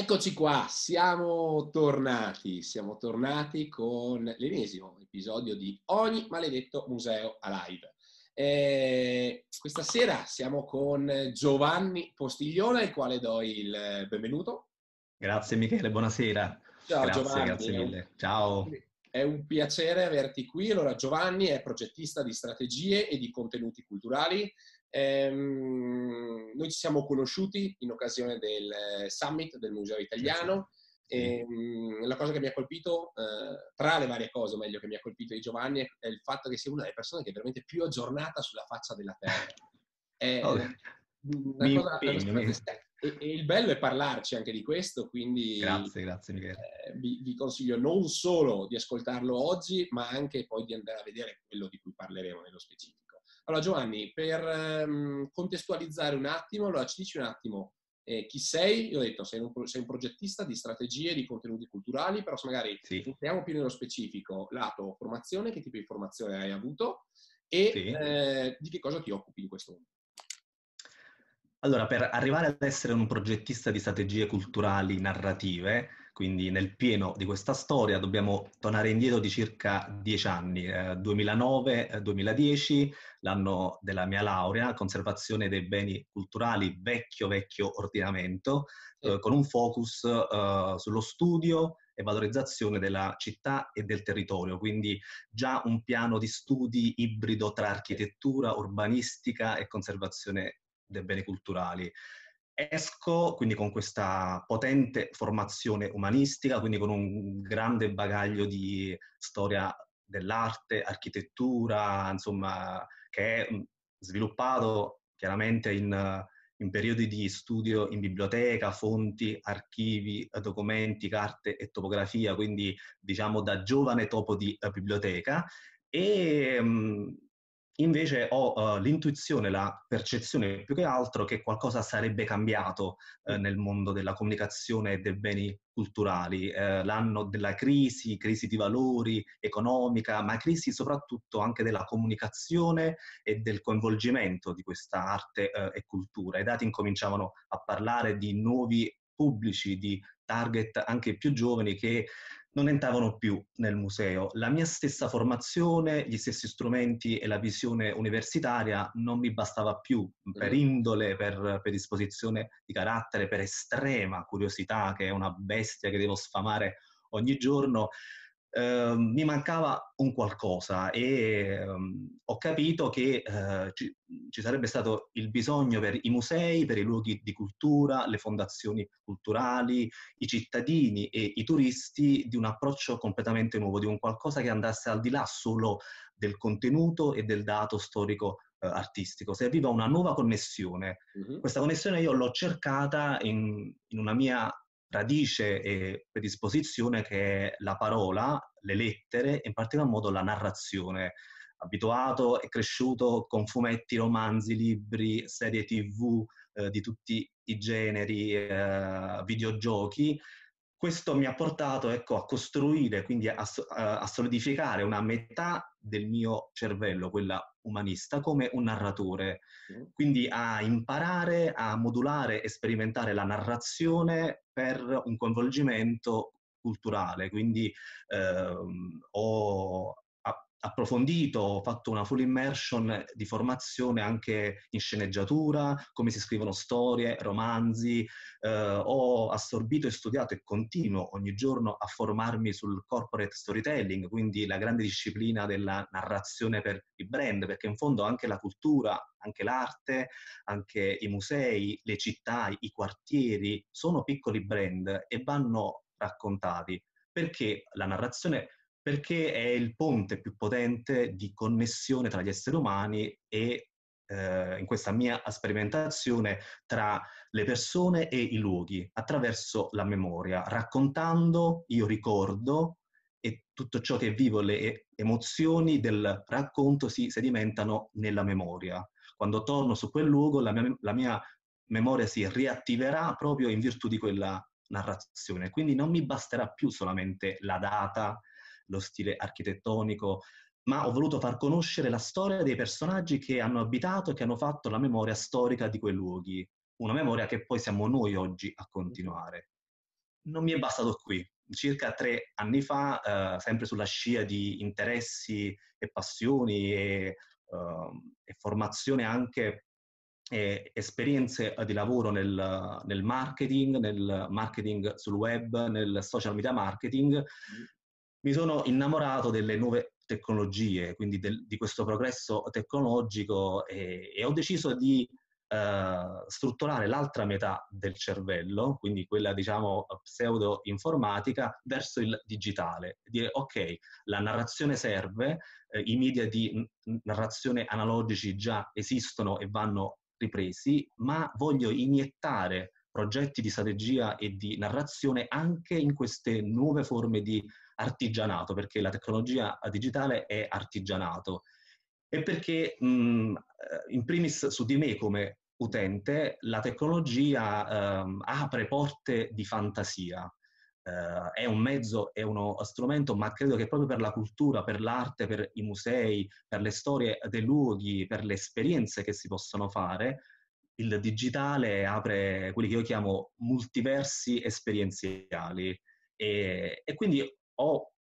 Eccoci qua, siamo tornati, siamo tornati con l'ennesimo episodio di Ogni maledetto museo alive. Eh, questa sera siamo con Giovanni Postiglione, al quale do il benvenuto. Grazie Michele, buonasera. Ciao grazie, Giovanni. Grazie mille. Ciao. È un piacere averti qui. Allora, Giovanni è progettista di strategie e di contenuti culturali Ehm, noi ci siamo conosciuti in occasione del summit del Museo Italiano. E, ehm, la cosa che mi ha colpito, eh, tra le varie cose, meglio, che mi ha colpito di Giovanni, è, il fatto che sia una delle persone che è veramente più aggiornata sulla faccia della Terra. È oh, una cosa, e, e, il bello è parlarci anche di questo, quindi grazie, grazie Michele. Eh, vi, vi, consiglio non solo di ascoltarlo oggi, ma anche poi di andare a vedere quello di cui parleremo nello specifico. Allora Giovanni, per um, contestualizzare un attimo, allora ci dici un attimo eh, chi sei? Io ho detto, sei un, sei un, progettista di strategie di contenuti culturali, però se magari sì. entriamo più nello specifico, lato formazione, che tipo di formazione hai avuto e sì. eh, di che cosa ti occupi in questo momento? Allora, per arrivare ad essere un progettista di strategie culturali narrative, quindi nel pieno di questa storia dobbiamo tornare indietro di circa dieci anni, eh, 2009-2010, eh, l'anno della mia laurea, conservazione dei beni culturali, vecchio vecchio ordinamento, eh, con un focus eh, sullo studio e valorizzazione della città e del territorio, quindi già un piano di studi ibrido tra architettura, urbanistica e conservazione dei beni culturali esco quindi con questa potente formazione umanistica, quindi con un grande bagaglio di storia dell'arte, architettura, insomma, che è sviluppato chiaramente in, in periodi di studio in biblioteca, fonti, archivi, documenti, carte e topografia, quindi diciamo da giovane topo di uh, biblioteca. E mh, Invece ho uh, l'intuizione, la percezione più che altro che qualcosa sarebbe cambiato uh, nel mondo della comunicazione e dei beni culturali. Uh, l'anno della crisi, crisi di valori, economica, ma crisi soprattutto anche della comunicazione e del coinvolgimento di questa arte e cultura. I dati incominciavano a parlare di nuovi pubblici, di target anche più giovani che non entravano più nel museo. La mia stessa formazione, gli stessi strumenti e la visione universitaria non mi bastava più per indole, per predisposizione di carattere, per estrema curiosità, che è una bestia che devo sfamare ogni giorno eh, mi mancava un qualcosa e um, ho capito che eh, ci, ci, sarebbe stato il bisogno per i musei, per i luoghi di cultura, le fondazioni culturali, i cittadini e i turisti di un approccio completamente nuovo, di un qualcosa che andasse al di là solo del contenuto e del dato storico eh, artistico. Serviva una nuova connessione. Mm-hmm. Questa connessione io l'ho cercata in, in una mia radice e predisposizione che è la parola, le lettere e in particolar modo la narrazione. Abituato e cresciuto con fumetti, romanzi, libri, serie tv eh, di tutti i generi, eh, videogiochi, questo mi ha portato ecco, a costruire, quindi a, a, solidificare una metà del mio cervello, quella umanista, come un narratore. Quindi a imparare a modulare e sperimentare la narrazione per un coinvolgimento culturale. Quindi ehm, ho approfondito, ho fatto una full immersion di formazione anche in sceneggiatura, come si scrivono storie, romanzi, eh, ho assorbito e studiato e continuo ogni giorno a formarmi sul corporate storytelling, quindi la grande disciplina della narrazione per i brand, perché in fondo anche la cultura, anche l'arte, anche i musei, le città, i quartieri sono piccoli brand e vanno raccontati perché la narrazione perché è il ponte più potente di connessione tra gli esseri umani e eh, in questa mia sperimentazione tra le persone e i luoghi attraverso la memoria. Raccontando, io ricordo e tutto ciò che vivo, le emozioni del racconto si sedimentano nella memoria. Quando torno su quel luogo, la mia, la mia memoria si riattiverà proprio in virtù di quella narrazione. Quindi non mi basterà più solamente la data, lo stile architettonico, ma ho voluto far conoscere la storia dei personaggi che hanno abitato e che hanno fatto la memoria storica di quei luoghi, una memoria che poi siamo noi oggi a continuare. non mi è bastato qui. Circa tre anni fa, eh, sempre sulla scia di interessi e passioni e, uh, e formazione anche e esperienze di lavoro nel, nel, marketing, nel marketing sul web, nel social media marketing, mm. Mi sono innamorato delle nuove tecnologie, quindi del, di questo progresso tecnologico e, e ho deciso di uh, strutturare l'altra metà del cervello, quindi quella diciamo pseudo-informatica, verso il digitale. Dire ok, la narrazione serve, eh, i media di narrazione analogici già esistono e vanno ripresi, ma voglio iniettare progetti di strategia e di narrazione anche in queste nuove forme di artigianato, perché la tecnologia digitale è artigianato e perché mh, eh, in primis su di me come utente la tecnologia eh, apre porte di fantasia. Eh, è un mezzo, è uno strumento, ma credo che proprio per la cultura, per l'arte, per i musei, per le storie dei luoghi, per le esperienze che si possono fare, il digitale apre quelli che io chiamo multiversi esperienziali. E, e quindi ho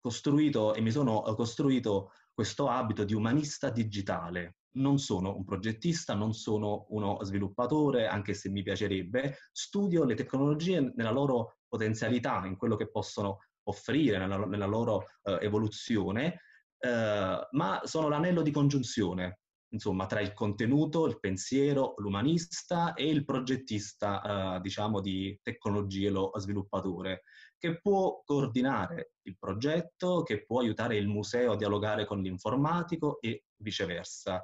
costruito e mi sono costruito questo abito di umanista digitale. Non sono un progettista, non sono uno sviluppatore, anche se mi piacerebbe. Studio le tecnologie nella loro potenzialità, in quello che possono offrire, nella, nella loro uh, evoluzione, uh, ma sono l'anello di congiunzione, insomma, tra il contenuto, il pensiero, l'umanista e il progettista, uh, diciamo, di tecnologie, lo sviluppatore che può coordinare il progetto, che può aiutare il museo a dialogare con l'informatico e viceversa.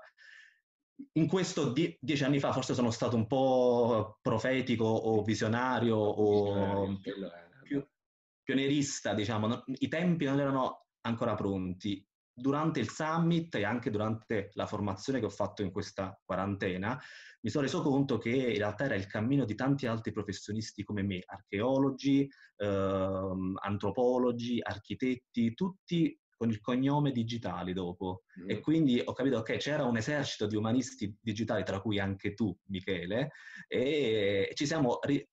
In questo die- dieci anni fa forse sono stato un po' profetico o visionario o più, pionierista, diciamo, i tempi non erano ancora pronti durante il summit e anche durante la formazione che ho fatto in questa quarantena, mi sono reso conto che in realtà era il cammino di tanti altri professionisti come me, archeologi, ehm, antropologi, architetti, tutti con il cognome digitali dopo. Mm. E quindi ho capito che c'era un esercito di umanisti digitali, tra cui anche tu, Michele, e ci siamo, ri-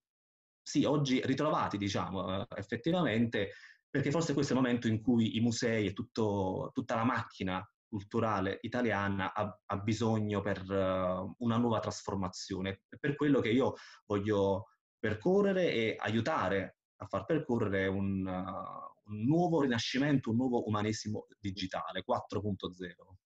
sì, oggi ritrovati, diciamo, effettivamente, perché forse questo è il momento in cui i musei e tutto, tutta la macchina culturale italiana ha, ha bisogno per uh, una nuova trasformazione. Per quello che io voglio percorrere e aiutare a far percorrere un, uh, un nuovo rinascimento, un nuovo umanesimo digitale 4.0.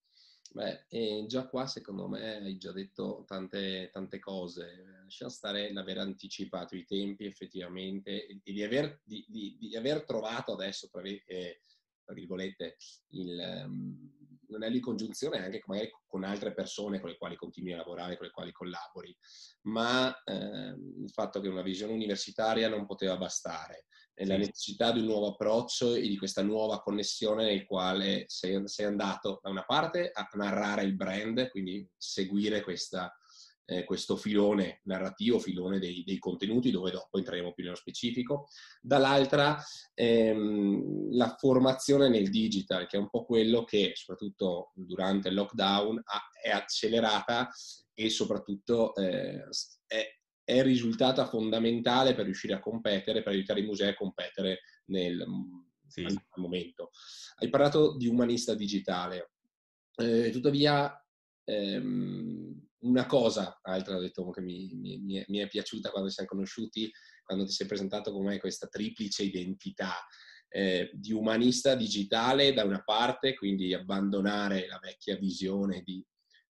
Beh, e già qua secondo me hai già detto tante, tante cose. Lasciamo stare l'aver anticipato i tempi effettivamente e di aver, di, di, di aver trovato adesso, tra, eh, virgolette, il, um, non è di congiunzione anche magari con altre persone con le quali continui a lavorare, con le quali collabori, ma eh, il fatto che una visione universitaria non poteva bastare, e la necessità di un nuovo approccio e di questa nuova connessione nel quale sei, sei andato da una parte a narrare il brand, quindi seguire questa, eh, questo filone narrativo, filone dei, dei, contenuti, dove dopo entreremo più nello specifico. Dall'altra, ehm, la formazione nel digital, che è un po' quello che, soprattutto durante il lockdown, ha, è accelerata e soprattutto eh, è, è risultata fondamentale per riuscire a competere, per aiutare i musei a competere nel sì. al momento. Hai parlato di umanista digitale, eh, tuttavia ehm, una cosa, altra ho detto che mi, mi, mi, è piaciuta quando ci siamo conosciuti, quando ti sei presentato con me questa triplice identità eh, di umanista digitale da una parte, quindi abbandonare la vecchia visione di,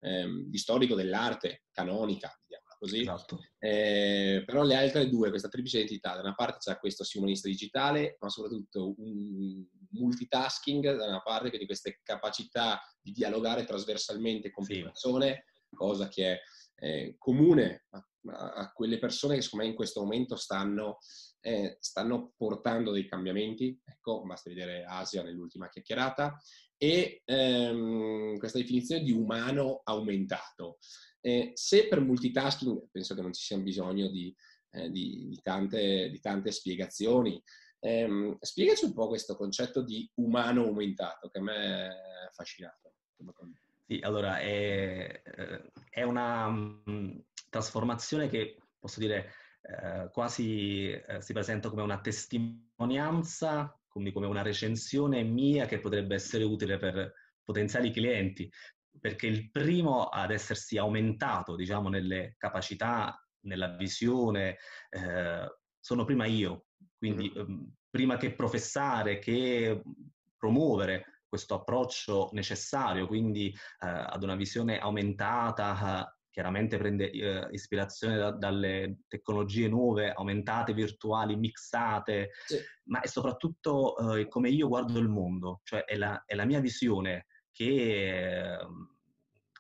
ehm, di storico dell'arte canonica, così. Esatto. Eh, però le altre due, questa triplice identità, da una parte c'è questo simonista digitale, ma soprattutto un multitasking, da una parte, quindi queste capacità di dialogare trasversalmente con più persone, cosa che è eh, comune a, a, quelle persone che secondo me in questo momento stanno, eh, stanno portando dei cambiamenti. Ecco, basta vedere Asia nell'ultima chiacchierata. E ehm, questa definizione di umano aumentato. Eh, se per multitasking, penso che non ci sia bisogno di, eh, di, di, tante, di tante, spiegazioni, eh, spiegaci un po' questo concetto di umano aumentato che a me è affascinato. Sì, allora è, eh, è una um, trasformazione che posso dire eh, quasi eh, si presenta come una testimonianza, quindi come una recensione mia che potrebbe essere utile per potenziali clienti, perché il primo ad essersi aumentato, diciamo, nelle capacità, nella visione, eh, sono prima io. Quindi mm. prima che professare, che promuovere questo approccio necessario, quindi eh, ad una visione aumentata, chiaramente prende eh, ispirazione da, dalle tecnologie nuove, aumentate, virtuali, mixate, sì. ma è soprattutto eh, come io guardo il mondo, cioè è la, è la mia visione che eh,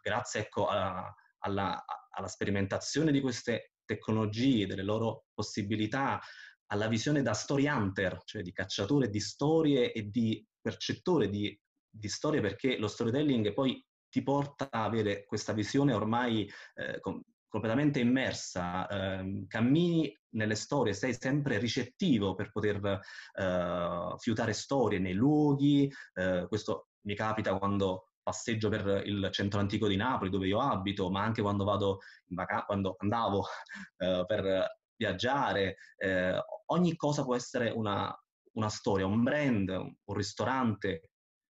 grazie ecco, a, alla, alla sperimentazione di queste tecnologie, delle loro possibilità, alla visione da story hunter, cioè di cacciatore di storie e di percettore di, di storie, perché lo storytelling poi ti porta a avere questa visione ormai eh, com- completamente immersa, eh, cammini nelle storie, sei sempre ricettivo per poter eh, fiutare storie nei luoghi, eh, questo mi capita quando passeggio per il centro antico di Napoli dove io abito, ma anche quando vacanza, quando andavo eh, per viaggiare, eh, ogni cosa può essere una, una storia, un brand, un ristorante,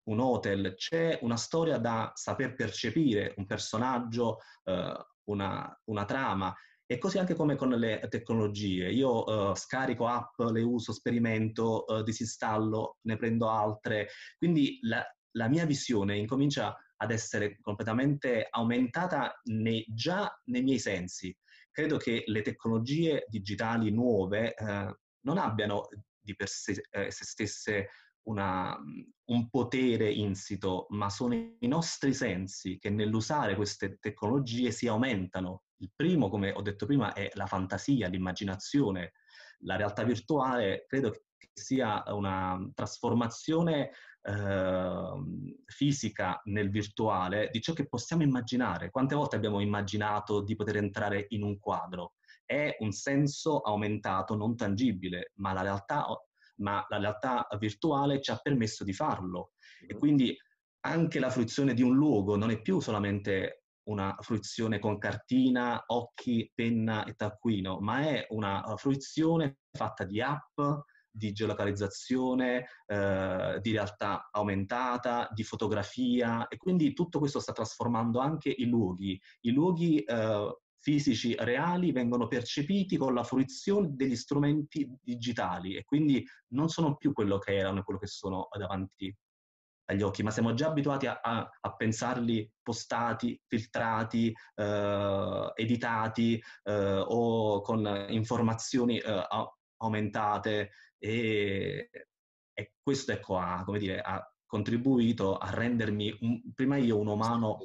un hotel, c'è una storia da saper percepire, un personaggio, eh, una, una, trama. E così anche come con le tecnologie. Io eh, scarico app, le uso, sperimento, eh, disinstallo, ne prendo altre. Quindi la, la, mia visione incomincia ad essere completamente aumentata nei, già nei miei sensi. Credo che le tecnologie digitali nuove eh, non abbiano di per sé, eh, se stesse una, un potere insito, ma sono i nostri sensi che nell'usare queste tecnologie si aumentano. Il primo, come ho detto prima, è la fantasia, l'immaginazione. La realtà virtuale credo che sia una trasformazione eh, fisica nel virtuale di ciò che possiamo immaginare. Quante volte abbiamo immaginato di poter entrare in un quadro? È un senso aumentato, non tangibile, ma la realtà ma la realtà virtuale ci ha permesso di farlo. E quindi anche la fruizione di un luogo non è più solamente una fruizione con cartina, occhi, penna e taccuino, ma è una fruizione fatta di app, di geolocalizzazione, eh, di realtà aumentata, di fotografia e quindi tutto questo sta trasformando anche i luoghi. I luoghi eh, fisici reali vengono percepiti con la fruizione degli strumenti digitali e quindi non sono più quello che erano e quello che sono davanti agli occhi, ma siamo già abituati a, a, a pensarli postati, filtrati, eh, editati eh, o con informazioni eh, aumentate e, e, questo ecco, ha, dire, ha contribuito a rendermi un, prima io un umano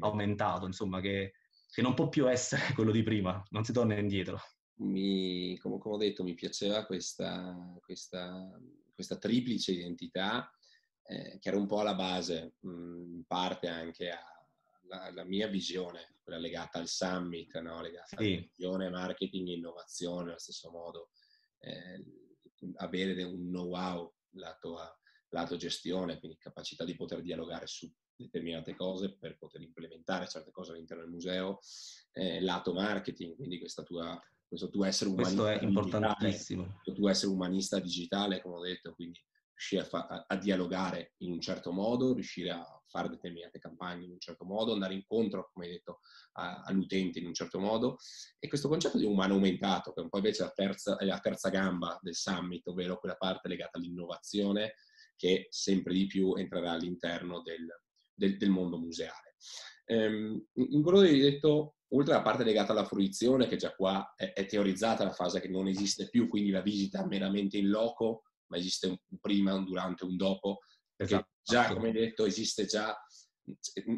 aumentato, insomma, che che non può più essere quello di prima, non si torna indietro. Mi, come, come, ho detto, mi piaceva questa, questa, questa triplice identità eh, che era un po' alla base, mh, mm, in parte anche alla mia visione, quella legata al summit, no? legata sì. alla visione, marketing e innovazione allo stesso modo, avere un know-how lato, a, lato gestione, quindi capacità di poter dialogare su determinate cose per poter implementare certe cose all'interno del museo, eh, lato marketing, quindi questa tua, questo tuo essere umanista Questo è importantissimo. Digitale, questo tuo essere umanista digitale, come ho detto, quindi riuscire a, fa- a, a, dialogare in un certo modo, riuscire a fare determinate campagne in un certo modo, andare incontro, come hai detto, a, all'utente in un certo modo. E questo concetto di umano aumentato, che è un po' invece la terza, la terza gamba del summit, ovvero quella parte legata all'innovazione, che sempre di più entrerà all'interno del, del, del mondo museale. Ehm, in quello che hai detto, oltre alla parte legata alla fruizione, che già qua è, è, teorizzata la fase che non esiste più, quindi la visita meramente in loco, ma esiste un prima, un durante, un dopo, esatto. già, come hai detto, esiste già,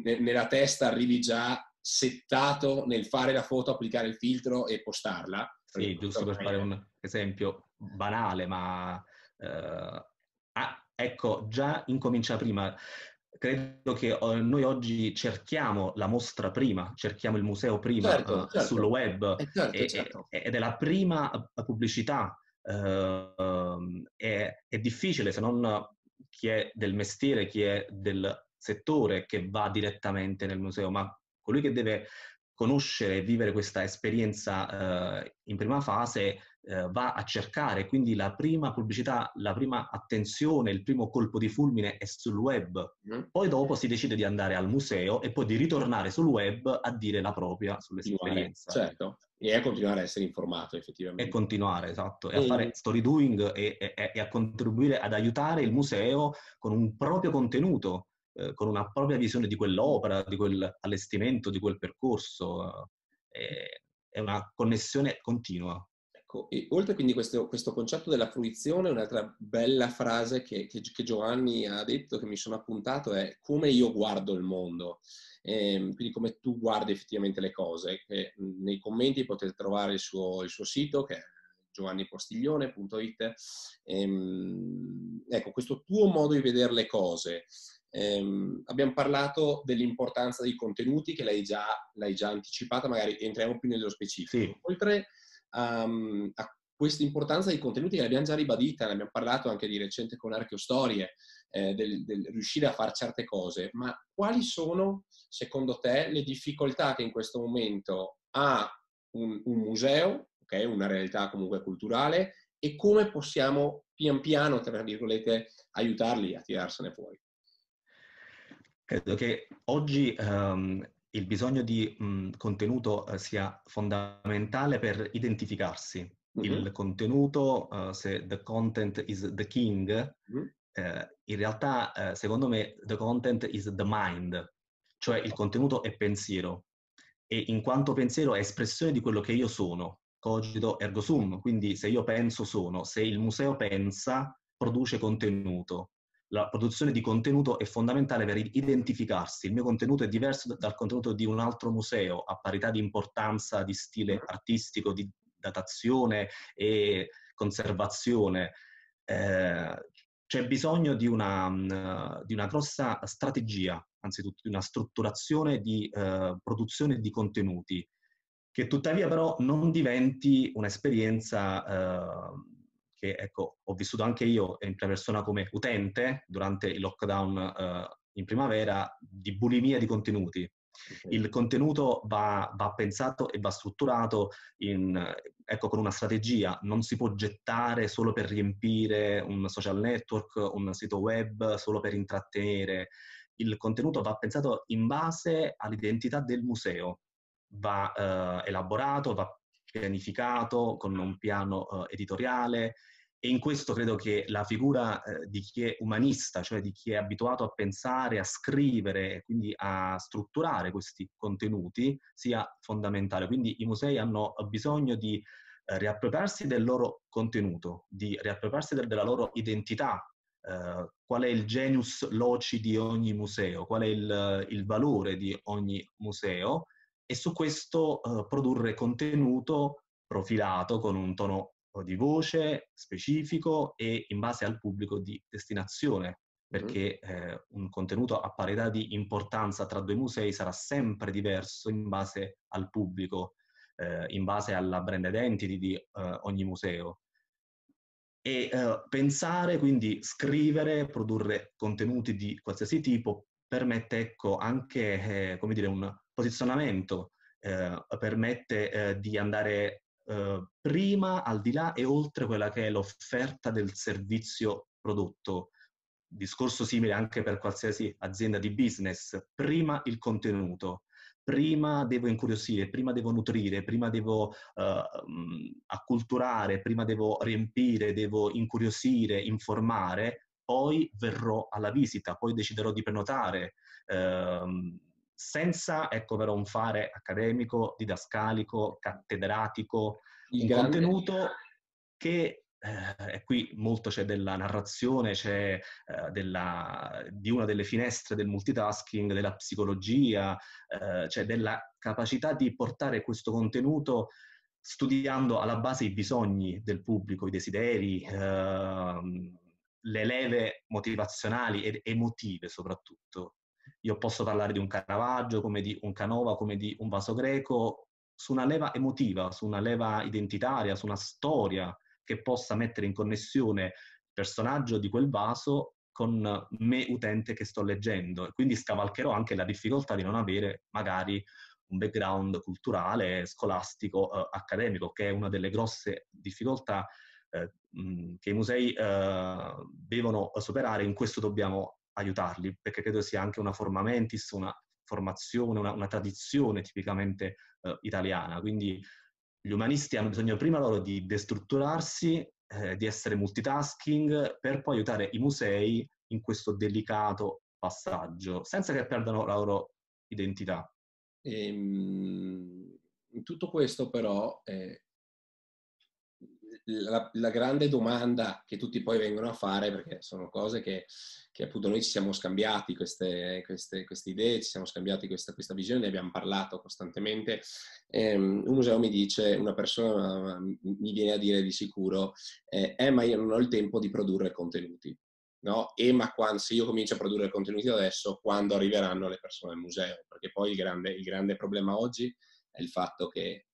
nella testa arrivi già settato nel fare la foto, applicare il filtro e postarla. Sì, giusto per fare un esempio banale, ma eh, ah, ecco, già incomincia prima credo che eh, noi oggi cerchiamo la mostra prima, cerchiamo il museo prima certo, uh, certo. sul web eh, certo, e, certo. ed è la prima pubblicità. Uh, è, è, difficile se non chi è del mestiere, chi è del settore che va direttamente nel museo, ma colui che deve conoscere e vivere questa esperienza eh, in prima fase eh, va a cercare, quindi la prima pubblicità, la prima attenzione, il primo colpo di fulmine è sul web, mm. poi dopo si decide di andare al museo e poi di ritornare sul web a dire la propria sull'esperienza. Certo, e a continuare a essere informato effettivamente. E continuare, esatto, e, e a fare story doing e, e, e a contribuire ad aiutare il museo con un proprio contenuto eh, con una propria visione di quell'opera, di quell'allestimento, di quel percorso. Eh, è una connessione continua. Ecco, e oltre quindi questo, questo concetto della fruizione, un'altra bella frase che, che, che, Giovanni ha detto, che mi sono appuntato, è come io guardo il mondo. Eh, quindi come tu guardi effettivamente le cose. Che nei commenti potete trovare il suo, il suo sito, che è giovannipostiglione.it. Ehm, ecco, questo tuo modo di vedere le cose Ehm, abbiamo parlato dell'importanza dei contenuti che l'hai già, l'hai già anticipata, magari entriamo più nello specifico. Sì. Oltre um, a questa importanza dei contenuti che l'abbiamo già ribadita, ne abbiamo parlato anche di recente con Archeostorie, eh, del, del riuscire a fare certe cose, ma quali sono, secondo te, le difficoltà che in questo momento ha un, un museo, okay, una realtà comunque culturale, e come possiamo pian piano, tra virgolette, aiutarli a tirarsene fuori? Credo che oggi um, il bisogno di um, contenuto uh, sia fondamentale per identificarsi. Mm-hmm. Il contenuto, uh, se the content is the king, mm-hmm. uh, in realtà secondo me the content is the mind, cioè il contenuto è pensiero e in quanto pensiero è espressione di quello che io sono, cogito ergo sum, quindi se io penso sono, se il museo pensa produce contenuto la produzione di contenuto è fondamentale per identificarsi. Il mio contenuto è diverso dal contenuto di un altro museo, a parità di importanza, di stile artistico, di datazione e conservazione. Eh, c'è bisogno di una, mm, di una, grossa strategia, anzitutto di una strutturazione di eh, produzione di contenuti, che tuttavia però non diventi un'esperienza eh, che ecco, ho vissuto anche io in prima persona come utente durante il lockdown eh, in primavera di bulimia di contenuti. Okay. Il contenuto va, va, pensato e va strutturato in, ecco, con una strategia, non si può gettare solo per riempire un social network, un sito web, solo per intrattenere. Il contenuto va pensato in base all'identità del museo, va eh, elaborato, va pianificato con un piano uh, editoriale e in questo credo che la figura uh, di chi è umanista, cioè di chi è abituato a pensare, a scrivere e quindi a strutturare questi contenuti sia fondamentale. Quindi i musei hanno bisogno di uh, riappropriarsi del loro contenuto, di riappropriarsi del, della loro identità, qual è il genius loci di ogni museo, qual è il, il valore di ogni museo e su questo uh, produrre contenuto profilato con un tono di voce specifico e in base al pubblico di destinazione, perché eh, un contenuto a parità di importanza tra due musei sarà sempre diverso in base al pubblico, eh, in base alla brand identity di eh, ogni museo. E eh, pensare, quindi scrivere, produrre contenuti di qualsiasi tipo permette ecco, anche eh, come dire, un posizionamento, eh, permette eh, di andare eh, prima, al di là e oltre quella che è l'offerta del servizio prodotto. Discorso simile anche per qualsiasi azienda di business. Prima il contenuto, prima devo incuriosire, prima devo nutrire, prima devo uh, acculturare, prima devo riempire, devo incuriosire, informare, poi verrò alla visita, poi deciderò di prenotare, uh, senza, ecco però, un fare accademico, didascalico, cattedratico, Il un grande... contenuto che eh, e qui molto c'è della narrazione, c'è eh, della, di una delle finestre del multitasking, della psicologia, eh, c'è della capacità di portare questo contenuto studiando alla base i bisogni del pubblico, i desideri, ehm, le leve motivazionali ed emotive soprattutto. Io posso parlare di un Caravaggio, come di un Canova, come di un vaso greco, su una leva emotiva, su una leva identitaria, su una storia che possa mettere in connessione il personaggio di quel vaso con me utente che sto leggendo. Quindi scavalcherò anche la difficoltà di non avere magari un background culturale, scolastico, eh, accademico, che è una delle grosse difficoltà eh, che i musei eh, devono superare. In questo dobbiamo aiutarli, perché credo sia anche una forma mentis, una formazione, una, una tradizione tipicamente eh, italiana. Quindi gli umanisti hanno bisogno prima loro di destrutturarsi, eh, di essere multitasking, per poi aiutare i musei in questo delicato passaggio, senza che perdano la loro identità. Ehm, in tutto questo però eh, la, la, grande domanda che tutti poi vengono a fare, perché sono cose che, che appunto noi ci siamo scambiati queste, queste, queste idee, ci siamo scambiati questa, questa, visione, ne abbiamo parlato costantemente. Um, un museo mi dice, una persona mi viene a dire di sicuro, eh, eh ma io non ho il tempo di produrre contenuti. No? E ma quando, se io comincio a produrre contenuti adesso, quando arriveranno le persone al museo? Perché poi il grande, il grande problema oggi è il fatto che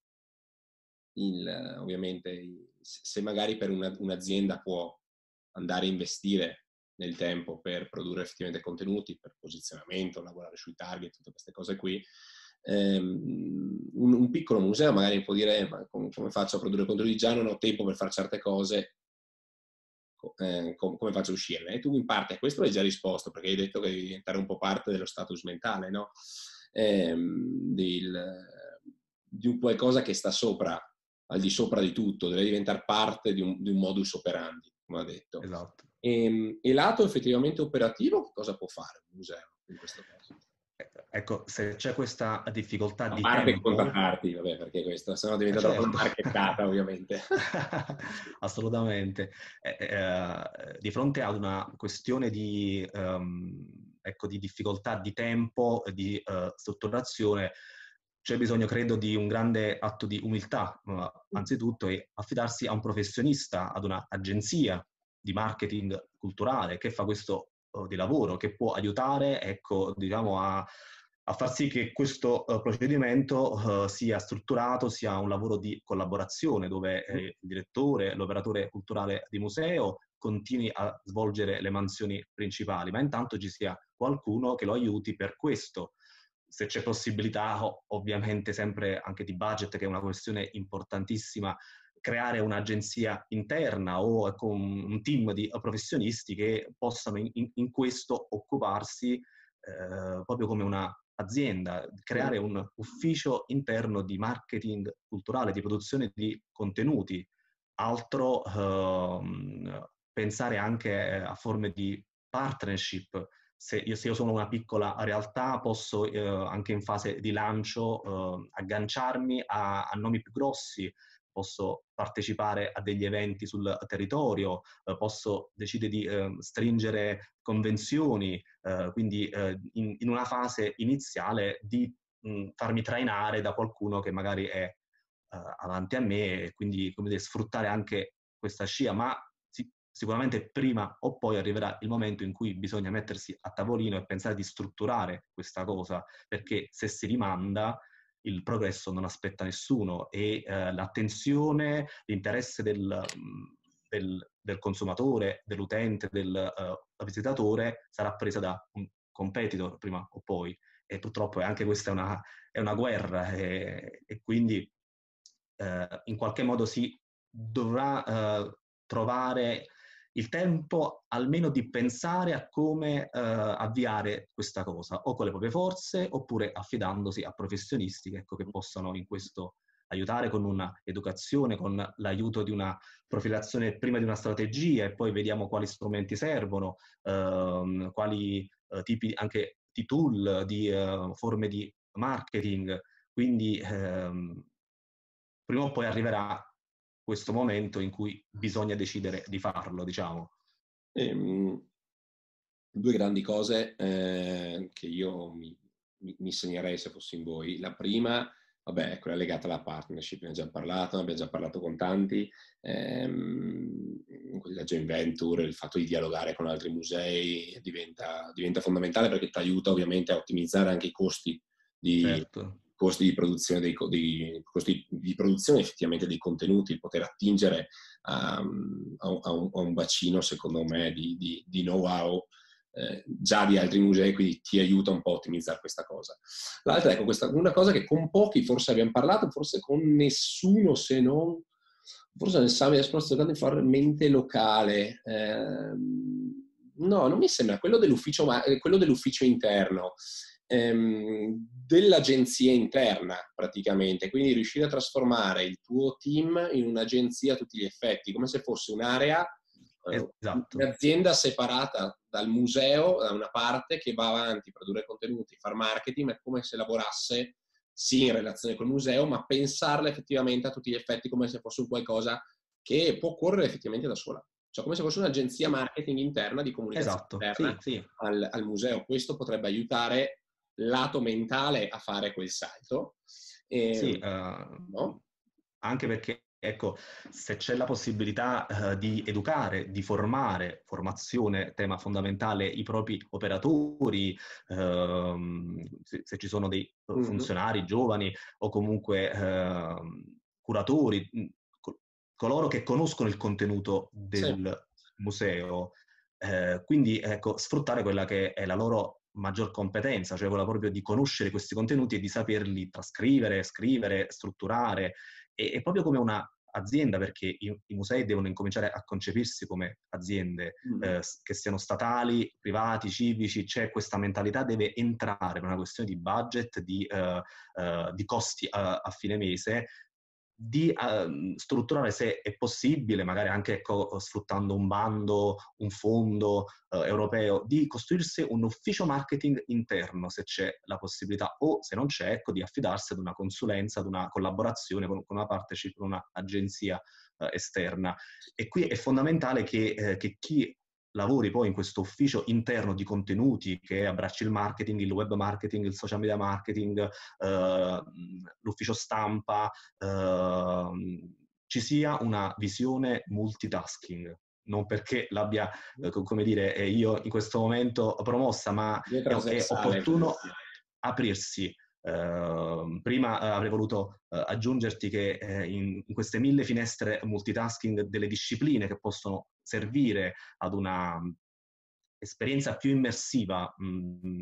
il, ovviamente se magari per una, un'azienda può andare a investire nel tempo per produrre effettivamente contenuti, per posizionamento, lavorare sui target, tutte queste cose qui, ehm, un, piccolo museo magari può dire ma come, come, faccio a produrre contenuti? Già non ho tempo per fare certe cose, eh, com, come faccio a uscirne? E tu in parte a questo hai già risposto perché hai detto che devi diventare un po' parte dello status mentale, no? Ehm, del, di un qualcosa che sta sopra al di sopra di tutto, deve diventare parte di un, di un modus operandi, come ha detto. Esatto. E, ehm, e, lato effettivamente operativo, cosa può fare un museo in questo caso? Ecco, se c'è questa difficoltà a di parte tempo... contattarti, vabbè, perché questa sennò diventa certo. troppo marchettata, ovviamente. Assolutamente. Eh, eh, di fronte ad una questione di, um, ecco, di difficoltà di tempo, di uh, strutturazione, c'è bisogno, credo, di un grande atto di umiltà, anzitutto, e affidarsi a un professionista, ad un'agenzia di marketing culturale che fa questo uh, di lavoro, che può aiutare, ecco, diciamo, a, a far sì che questo uh, procedimento uh, sia strutturato, sia un lavoro di collaborazione, dove eh, il direttore, l'operatore culturale di museo continui a svolgere le mansioni principali, ma intanto ci sia qualcuno che lo aiuti per questo. Se c'è possibilità, ovviamente sempre anche di budget, che è una questione importantissima, creare un'agenzia interna o ecco, un, team di professionisti che possano in, in questo occuparsi eh, proprio come un'azienda, creare un ufficio interno di marketing culturale, di produzione di contenuti. Altro, eh, pensare anche a forme di partnership se io, se io, sono una piccola realtà posso eh, anche in fase di lancio eh, agganciarmi a, a, nomi più grossi, posso partecipare a degli eventi sul territorio, eh, posso decidere di ehm, stringere convenzioni, eh, quindi eh, in, in, una fase iniziale di mh, farmi trainare da qualcuno che magari è eh, avanti a me e quindi come dire, sfruttare anche questa scia, ma sicuramente prima o poi arriverà il momento in cui bisogna mettersi a tavolino e pensare di strutturare questa cosa, perché se si rimanda il progresso non aspetta nessuno e eh, l'attenzione, l'interesse del, del, del, consumatore, dell'utente, del uh, visitatore sarà presa da un competitor prima o poi. E purtroppo anche questa è una, è una guerra e, e quindi eh, in qualche modo si dovrà eh, trovare il tempo almeno di pensare a come uh, avviare questa cosa, o con le proprie forze, oppure affidandosi a professionisti ecco, che possano in questo aiutare con un'educazione, con l'aiuto di una profilazione prima di una strategia e poi vediamo quali strumenti servono, uh, quali uh, tipi anche di tool, di uh, forme di marketing. Quindi ehm, prima o poi arriverà questo momento in cui bisogna decidere di farlo, diciamo? Ehm, due grandi cose eh, che io mi, mi, mi, segnerei se fossi in voi. La prima, vabbè, è quella legata alla partnership, ne abbiamo già parlato, ne abbiamo già parlato con tanti, ehm, la joint venture, il fatto di dialogare con altri musei diventa, diventa fondamentale perché ti aiuta ovviamente a ottimizzare anche i costi di, certo costi di produzione, dei, dei, costi di produzione effettivamente dei contenuti, poter attingere a, a, un, a un, bacino, secondo me, di, di, di know-how eh, già di altri musei, quindi ti aiuta un po' a ottimizzare questa cosa. L'altra, ecco, questa, una cosa che con pochi forse abbiamo parlato, forse con nessuno se non, forse nel Summit Expo cercando di fare mente locale. Eh, no, non mi sembra, quello dell'ufficio, quello dell'ufficio interno ehm, dell'agenzia interna praticamente, quindi riuscire a trasformare il tuo team in un'agenzia a tutti gli effetti, come se fosse un'area eh, Esatto. Un'azienda separata dal museo da una parte che va avanti a produrre contenuti, fare marketing, è come se lavorasse sì in relazione col museo, ma pensarla effettivamente a tutti gli effetti come se fosse un qualcosa che può correre effettivamente da sola. Cioè come se fosse un'agenzia marketing interna di comunicazione esatto. interna sì, sì. Al, al, museo. Questo potrebbe aiutare lato mentale a fare quel salto. E, sì, uh, no? anche perché Ecco, se c'è la possibilità uh, di educare, di formare, formazione, tema fondamentale, i propri operatori, uh, se, se, ci sono dei mm-hmm. funzionari giovani o comunque uh, curatori, co- coloro che conoscono il contenuto del sì. museo, eh, quindi ecco, sfruttare quella che è la loro maggior competenza, cioè quella proprio di conoscere questi contenuti e di saperli trascrivere, scrivere, strutturare è, è proprio come una azienda perché i, i, musei devono incominciare a concepirsi come aziende mm. eh, che siano statali, privati, civici, c'è questa mentalità, deve entrare per una questione di budget, di, uh, uh, di costi a, a, fine mese, di uh, strutturare se è possibile, magari anche ecco, sfruttando un bando, un fondo uh, europeo, di costruirsi un ufficio marketing interno se c'è la possibilità o se non c'è, ecco, di affidarsi ad una consulenza, ad una collaborazione con, con una partnership, con un'agenzia uh, esterna. E qui è fondamentale che, eh, che chi lavori poi in questo ufficio interno di contenuti che abbracci il marketing, il web marketing, il social media marketing, eh, l'ufficio stampa, eh, ci sia una visione multitasking. Non perché l'abbia, eh, come dire, io in questo momento promossa, ma è, è opportuno aprirsi Uh, prima uh, avrei voluto uh, aggiungerti che eh, in, in, queste mille finestre multitasking delle discipline che possono servire ad una um, esperienza più immersiva, mh, mm,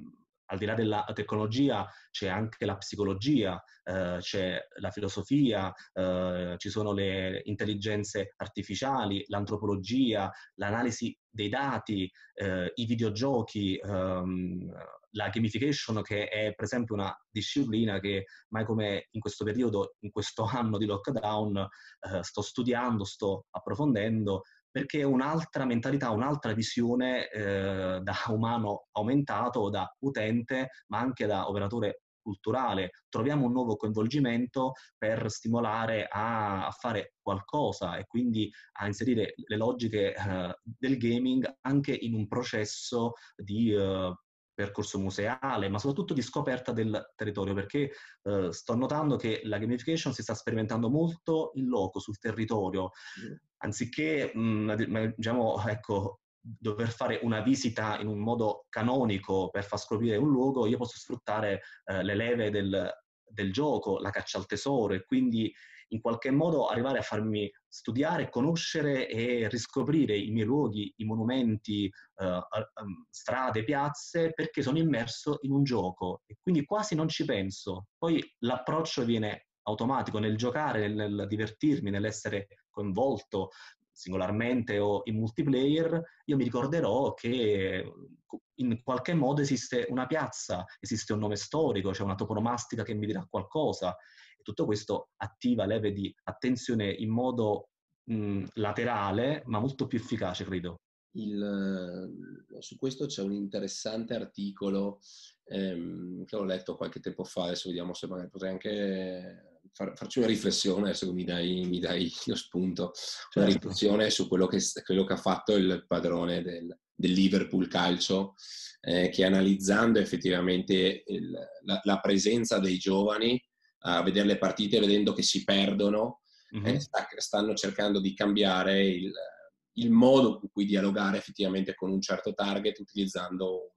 al di là della tecnologia c'è anche la psicologia, eh, c'è la filosofia, eh, ci sono le intelligenze artificiali, l'antropologia, l'analisi dei dati, eh, i videogiochi, ehm, la gamification che è per esempio una disciplina che mai come in questo periodo, in questo anno di lockdown, eh, sto studiando, sto approfondendo, perché è un'altra mentalità, un'altra visione eh, da umano aumentato, da utente, ma anche da operatore culturale. Troviamo un nuovo coinvolgimento per stimolare a, a fare qualcosa e quindi a inserire le logiche eh, del gaming anche in un processo di eh, percorso museale, ma soprattutto di scoperta del territorio, perché eh, sto notando che la gamification si sta sperimentando molto in loco, sul territorio, mm. anziché mh, diciamo, ecco, dover fare una visita in un modo canonico per far scoprire un luogo, io posso sfruttare eh, le leve del, del gioco, la caccia al tesoro e quindi in qualche modo arrivare a farmi studiare, conoscere e riscoprire i miei luoghi, i monumenti, eh, strade, piazze, perché sono immerso in un gioco e quindi quasi non ci penso. Poi l'approccio viene automatico nel giocare, nel, divertirmi, nell'essere coinvolto singolarmente o in multiplayer, io mi ricorderò che in qualche modo esiste una piazza, esiste un nome storico, c'è una toponomastica che mi dirà qualcosa e tutto questo attiva leve di attenzione in modo mh, laterale, ma molto più efficace, credo. Il, su questo c'è un interessante articolo ehm, che ho letto qualche tempo fa, adesso vediamo se magari potrei anche far, farci una riflessione, adesso mi dai, mi dai lo spunto, certo. una riflessione su quello che, quello che, ha fatto il padrone del, del Liverpool Calcio, eh, che analizzando effettivamente il, la, la, presenza dei giovani a vedere le partite vedendo che si perdono, mm-hmm. eh, sta, stanno cercando di cambiare il, il, modo con cui dialogare effettivamente con un certo target utilizzando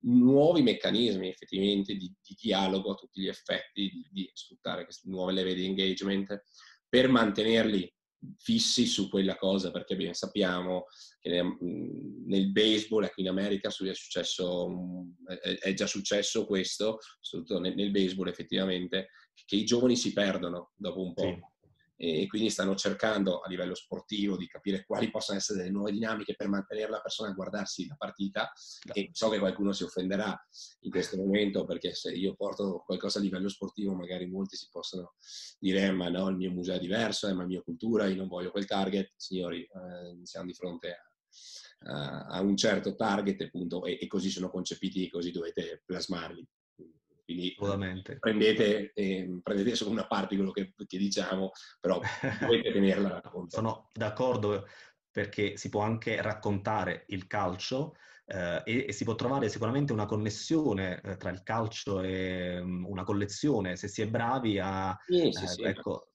nuovi meccanismi effettivamente di, di, dialogo a tutti gli effetti, di, di sfruttare queste nuove leve di engagement per mantenerli fissi su quella cosa, perché ben sappiamo che mm, nel baseball, ecco in America è, successo, è già successo questo, soprattutto nel, nel baseball effettivamente, che i giovani si perdono dopo un po'. Sì e quindi stanno cercando a livello sportivo di capire quali possono essere le nuove dinamiche per mantenere la persona a guardarsi la partita e so che qualcuno si offenderà in questo momento perché se io porto qualcosa a livello sportivo magari molti si possono dire eh, ma no il mio museo è diverso, eh, ma la mia cultura, io non voglio quel target. Signori eh, siamo di fronte a, a, un certo target appunto e, e così sono concepiti e così dovete plasmarli quindi prendete, eh, prendete, solo una parte di quello che, che diciamo, però dovete tenerla conto. Sono d'accordo perché si può anche raccontare il calcio eh, e, e, si può trovare sicuramente una connessione eh, tra il calcio e um, una collezione, se si è bravi a... Sì, sì, sì. Ecco,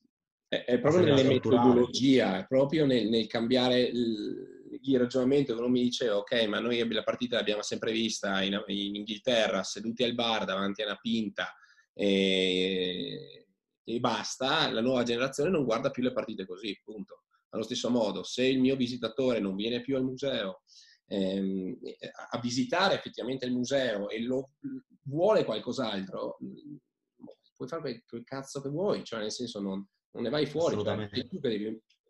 è, è, proprio nelle metodologie, è proprio nel, nel cambiare... Il, il ragionamento che uno mi dice ok ma noi la partita l'abbiamo sempre vista in, in Inghilterra seduti al bar davanti a una pinta e, e, basta la nuova generazione non guarda più le partite così punto. Allo stesso modo se il mio visitatore non viene più al museo ehm, a visitare effettivamente il museo e lo vuole qualcos'altro puoi fare quel cazzo che vuoi cioè nel senso non, non ne vai fuori cioè,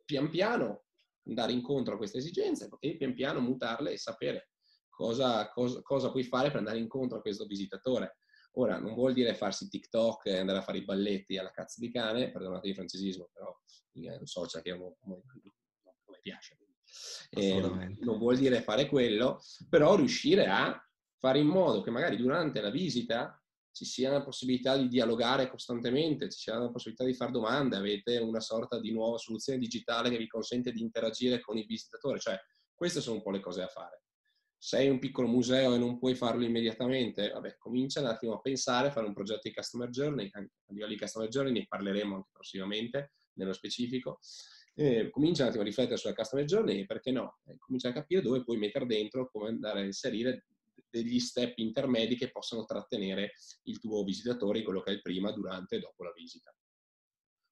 pian piano andare incontro a queste esigenze e pian piano mutarle e sapere cosa, cosa, cosa puoi fare per andare incontro a questo visitatore. Ora, non vuol dire farsi TikTok e andare a fare i balletti alla cazzo di cane, perdonate il francesismo, però è un social che a me piace. Eh, non vuol dire fare quello, però riuscire a fare in modo che magari durante la visita ci sia la possibilità di dialogare costantemente, ci sia la possibilità di fare domande, avete una sorta di nuova soluzione digitale che vi consente di interagire con il visitatore, cioè queste sono un po' le cose da fare. Sei un piccolo museo e non puoi farlo immediatamente, vabbè, comincia un attimo a pensare, fare un progetto di customer journey, a livello di customer journey ne parleremo anche prossimamente, nello specifico, eh, comincia un attimo a riflettere sulla customer journey e perché no, eh, comincia a capire dove puoi mettere dentro, come andare a inserire degli step intermedi che possono trattenere il tuo visitatore in quello che è il prima, durante e dopo la visita.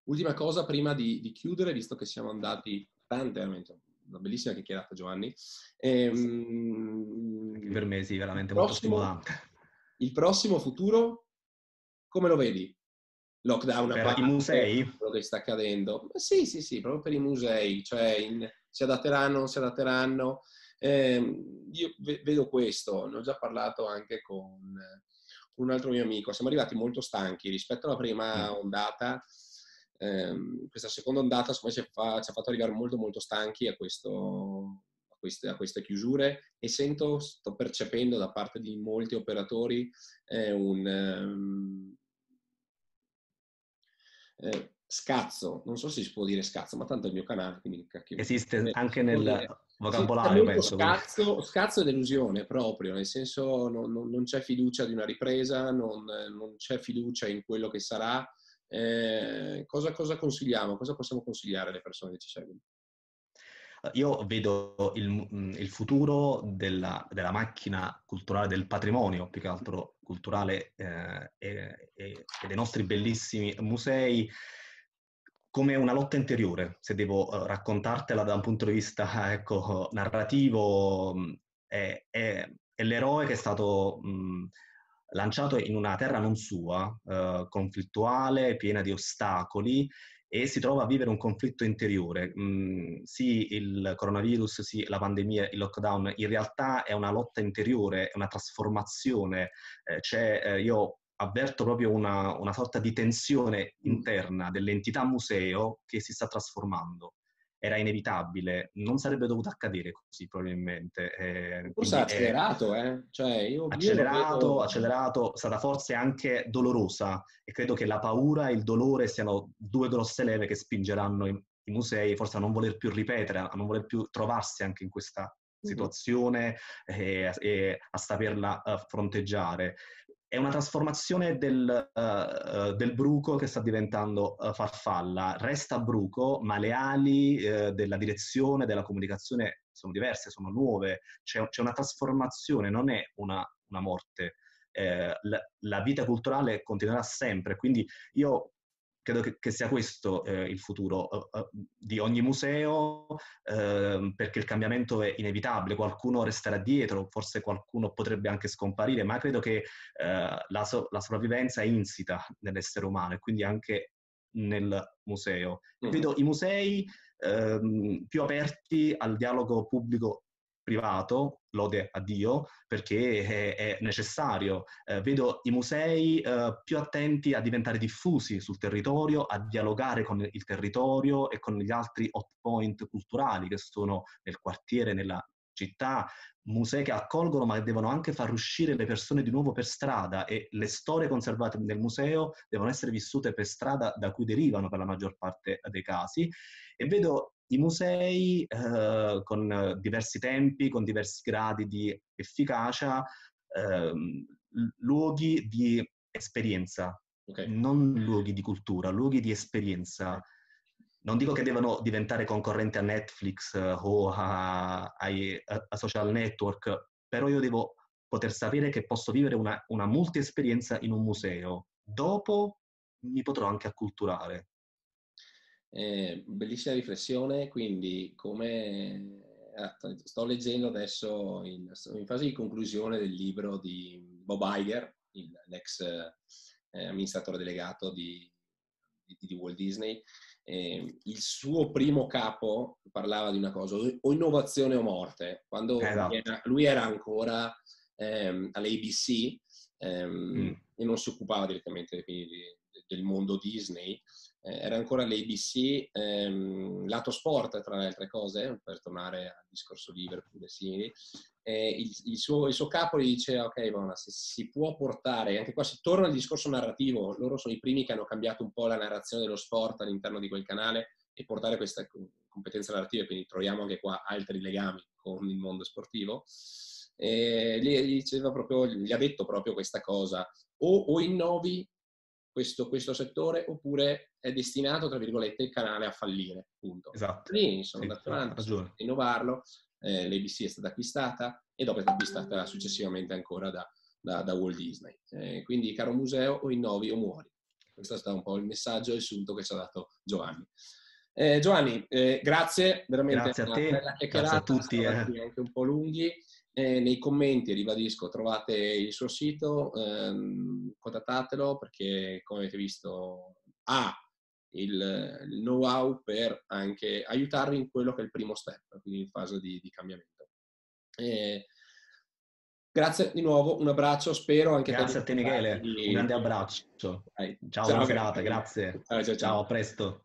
Ultima cosa prima di, di chiudere, visto che siamo andati tante, veramente una bellissima chiacchierata Giovanni. Ehm, per me sì, veramente prossimo, molto stimolante. Il prossimo futuro, come lo vedi? Lockdown per parte, i musei? Quello che sta accadendo. Sì, sì, sì, proprio per i musei, cioè in, si adatteranno, non si adatteranno. Eh, io vedo questo, ne ho già parlato anche con un altro mio amico, siamo arrivati molto stanchi rispetto alla prima mm. ondata. Eh, questa seconda ondata ci, fa, ci, ha fatto arrivare molto molto stanchi a, questo, a, queste, chiusure e sento, sto percependo da parte di molti operatori eh, un um, eh, scazzo, non so se si può dire scazzo, ma tanto è il mio canale, quindi Esiste anche nel, vocabolario, penso. Scazzo, scazzo e delusione proprio, nel senso non, non, non c'è fiducia di una ripresa, non, non, c'è fiducia in quello che sarà. Eh, cosa, cosa consigliamo? Cosa possiamo consigliare alle persone che ci seguono? Io vedo il, mm, il futuro della, della, macchina culturale, del patrimonio più che altro culturale eh, e, e, dei nostri bellissimi musei come una lotta interiore, se devo uh, raccontartela da un punto di vista ecco, narrativo, mm, è, è, è, l'eroe che è stato mh, mm, lanciato in una terra non sua, uh, conflittuale, piena di ostacoli e si trova a vivere un conflitto interiore. Mm, sì, il coronavirus, sì, la pandemia, il lockdown, in realtà è una lotta interiore, è una trasformazione. Eh, eh, io avverto proprio una, una, sorta di tensione interna dell'entità museo che si sta trasformando. Era inevitabile, non sarebbe dovuto accadere così probabilmente. Eh, forse ha accelerato, eh? Cioè, io, accelerato, io accelerato, stata forse anche dolorosa e credo che la paura e il dolore siano due grosse leve che spingeranno i, i musei forse a non voler più ripetere, a non voler più trovarsi anche in questa situazione e, e, a saperla uh, fronteggiare è una trasformazione del, uh, del, bruco che sta diventando uh, farfalla. Resta bruco, ma le ali uh, della direzione, della comunicazione sono diverse, sono nuove. C'è, c'è una trasformazione, non è una, una morte. Eh, la, la, vita culturale continuerà sempre. Quindi io credo che, che sia questo eh, il futuro uh, di ogni museo, uh, perché il cambiamento è inevitabile, qualcuno resterà dietro, forse qualcuno potrebbe anche scomparire, ma credo che la, so- la, sopravvivenza è insita nell'essere umano e quindi anche nel museo. Mm. Vedo i musei ehm, più aperti al dialogo pubblico privato, lode a Dio, perché è, è necessario. Eh, vedo i musei eh, più attenti a diventare diffusi sul territorio, a dialogare con il territorio e con gli altri hot point culturali che sono nel quartiere, nella città, musei che accolgono ma devono anche far uscire le persone di nuovo per strada e le storie conservate nel museo devono essere vissute per strada da cui derivano per la maggior parte dei casi e vedo i musei eh, con diversi tempi, con diversi gradi di efficacia, eh, luoghi di esperienza, okay. non luoghi di cultura, luoghi di esperienza. Non dico che devono diventare concorrenti a Netflix uh, o a, a, a, social network, però io devo poter sapere che posso vivere una, una multi-esperienza in un museo. Dopo mi potrò anche acculturare. Eh, bellissima riflessione, quindi come eh, sto leggendo adesso in, in, fase di conclusione del libro di Bob Iger, l'ex eh, amministratore delegato di, di, di Walt Disney. Eh, il suo primo capo parlava di una cosa, o innovazione o morte, quando esatto. era, lui era ancora ehm, all'ABC ehm, mm. e non si occupava direttamente di, del mondo Disney, eh, era ancora l'ABC, ehm, lato sport tra le altre cose, per tornare al discorso Liverpool e simili, il, il, suo, il, suo, capo gli diceva, ok Bona, se si può portare, anche qua si torna al discorso narrativo, loro sono i primi che hanno cambiato un po' la narrazione dello sport all'interno di quel canale e portare queste competenze narrative, quindi troviamo anche qua altri legami con il mondo sportivo. E gli, gli, proprio, gli ha detto proprio questa cosa, o, o innovi questo, questo, settore oppure è destinato, tra virgolette, il canale a fallire, punto. Esatto. Quindi sono sì, andato avanti a innovarlo, eh, l'ABC è stata acquistata e dopo è stata acquistata successivamente ancora da, da, da Walt Disney. Eh, quindi, caro museo, o innovi o muori. Questo è stato un po' il messaggio e il sunto che ci ha dato Giovanni. Eh, Giovanni, eh, grazie, veramente grazie a te, grazie a tutti. Eh. Anche un po' lunghi. Eh, nei commenti, ribadisco, trovate il suo sito, ehm, contattatelo perché come avete visto ha il, il, know-how per anche aiutarvi in quello che è il primo step, quindi in fase di, di cambiamento. Eh, grazie di nuovo, un abbraccio, spero anche grazie a te Michele, di... un grande abbraccio. Ciao, ciao buona serata, grazie. Ciao, ciao, ciao. ciao, a presto.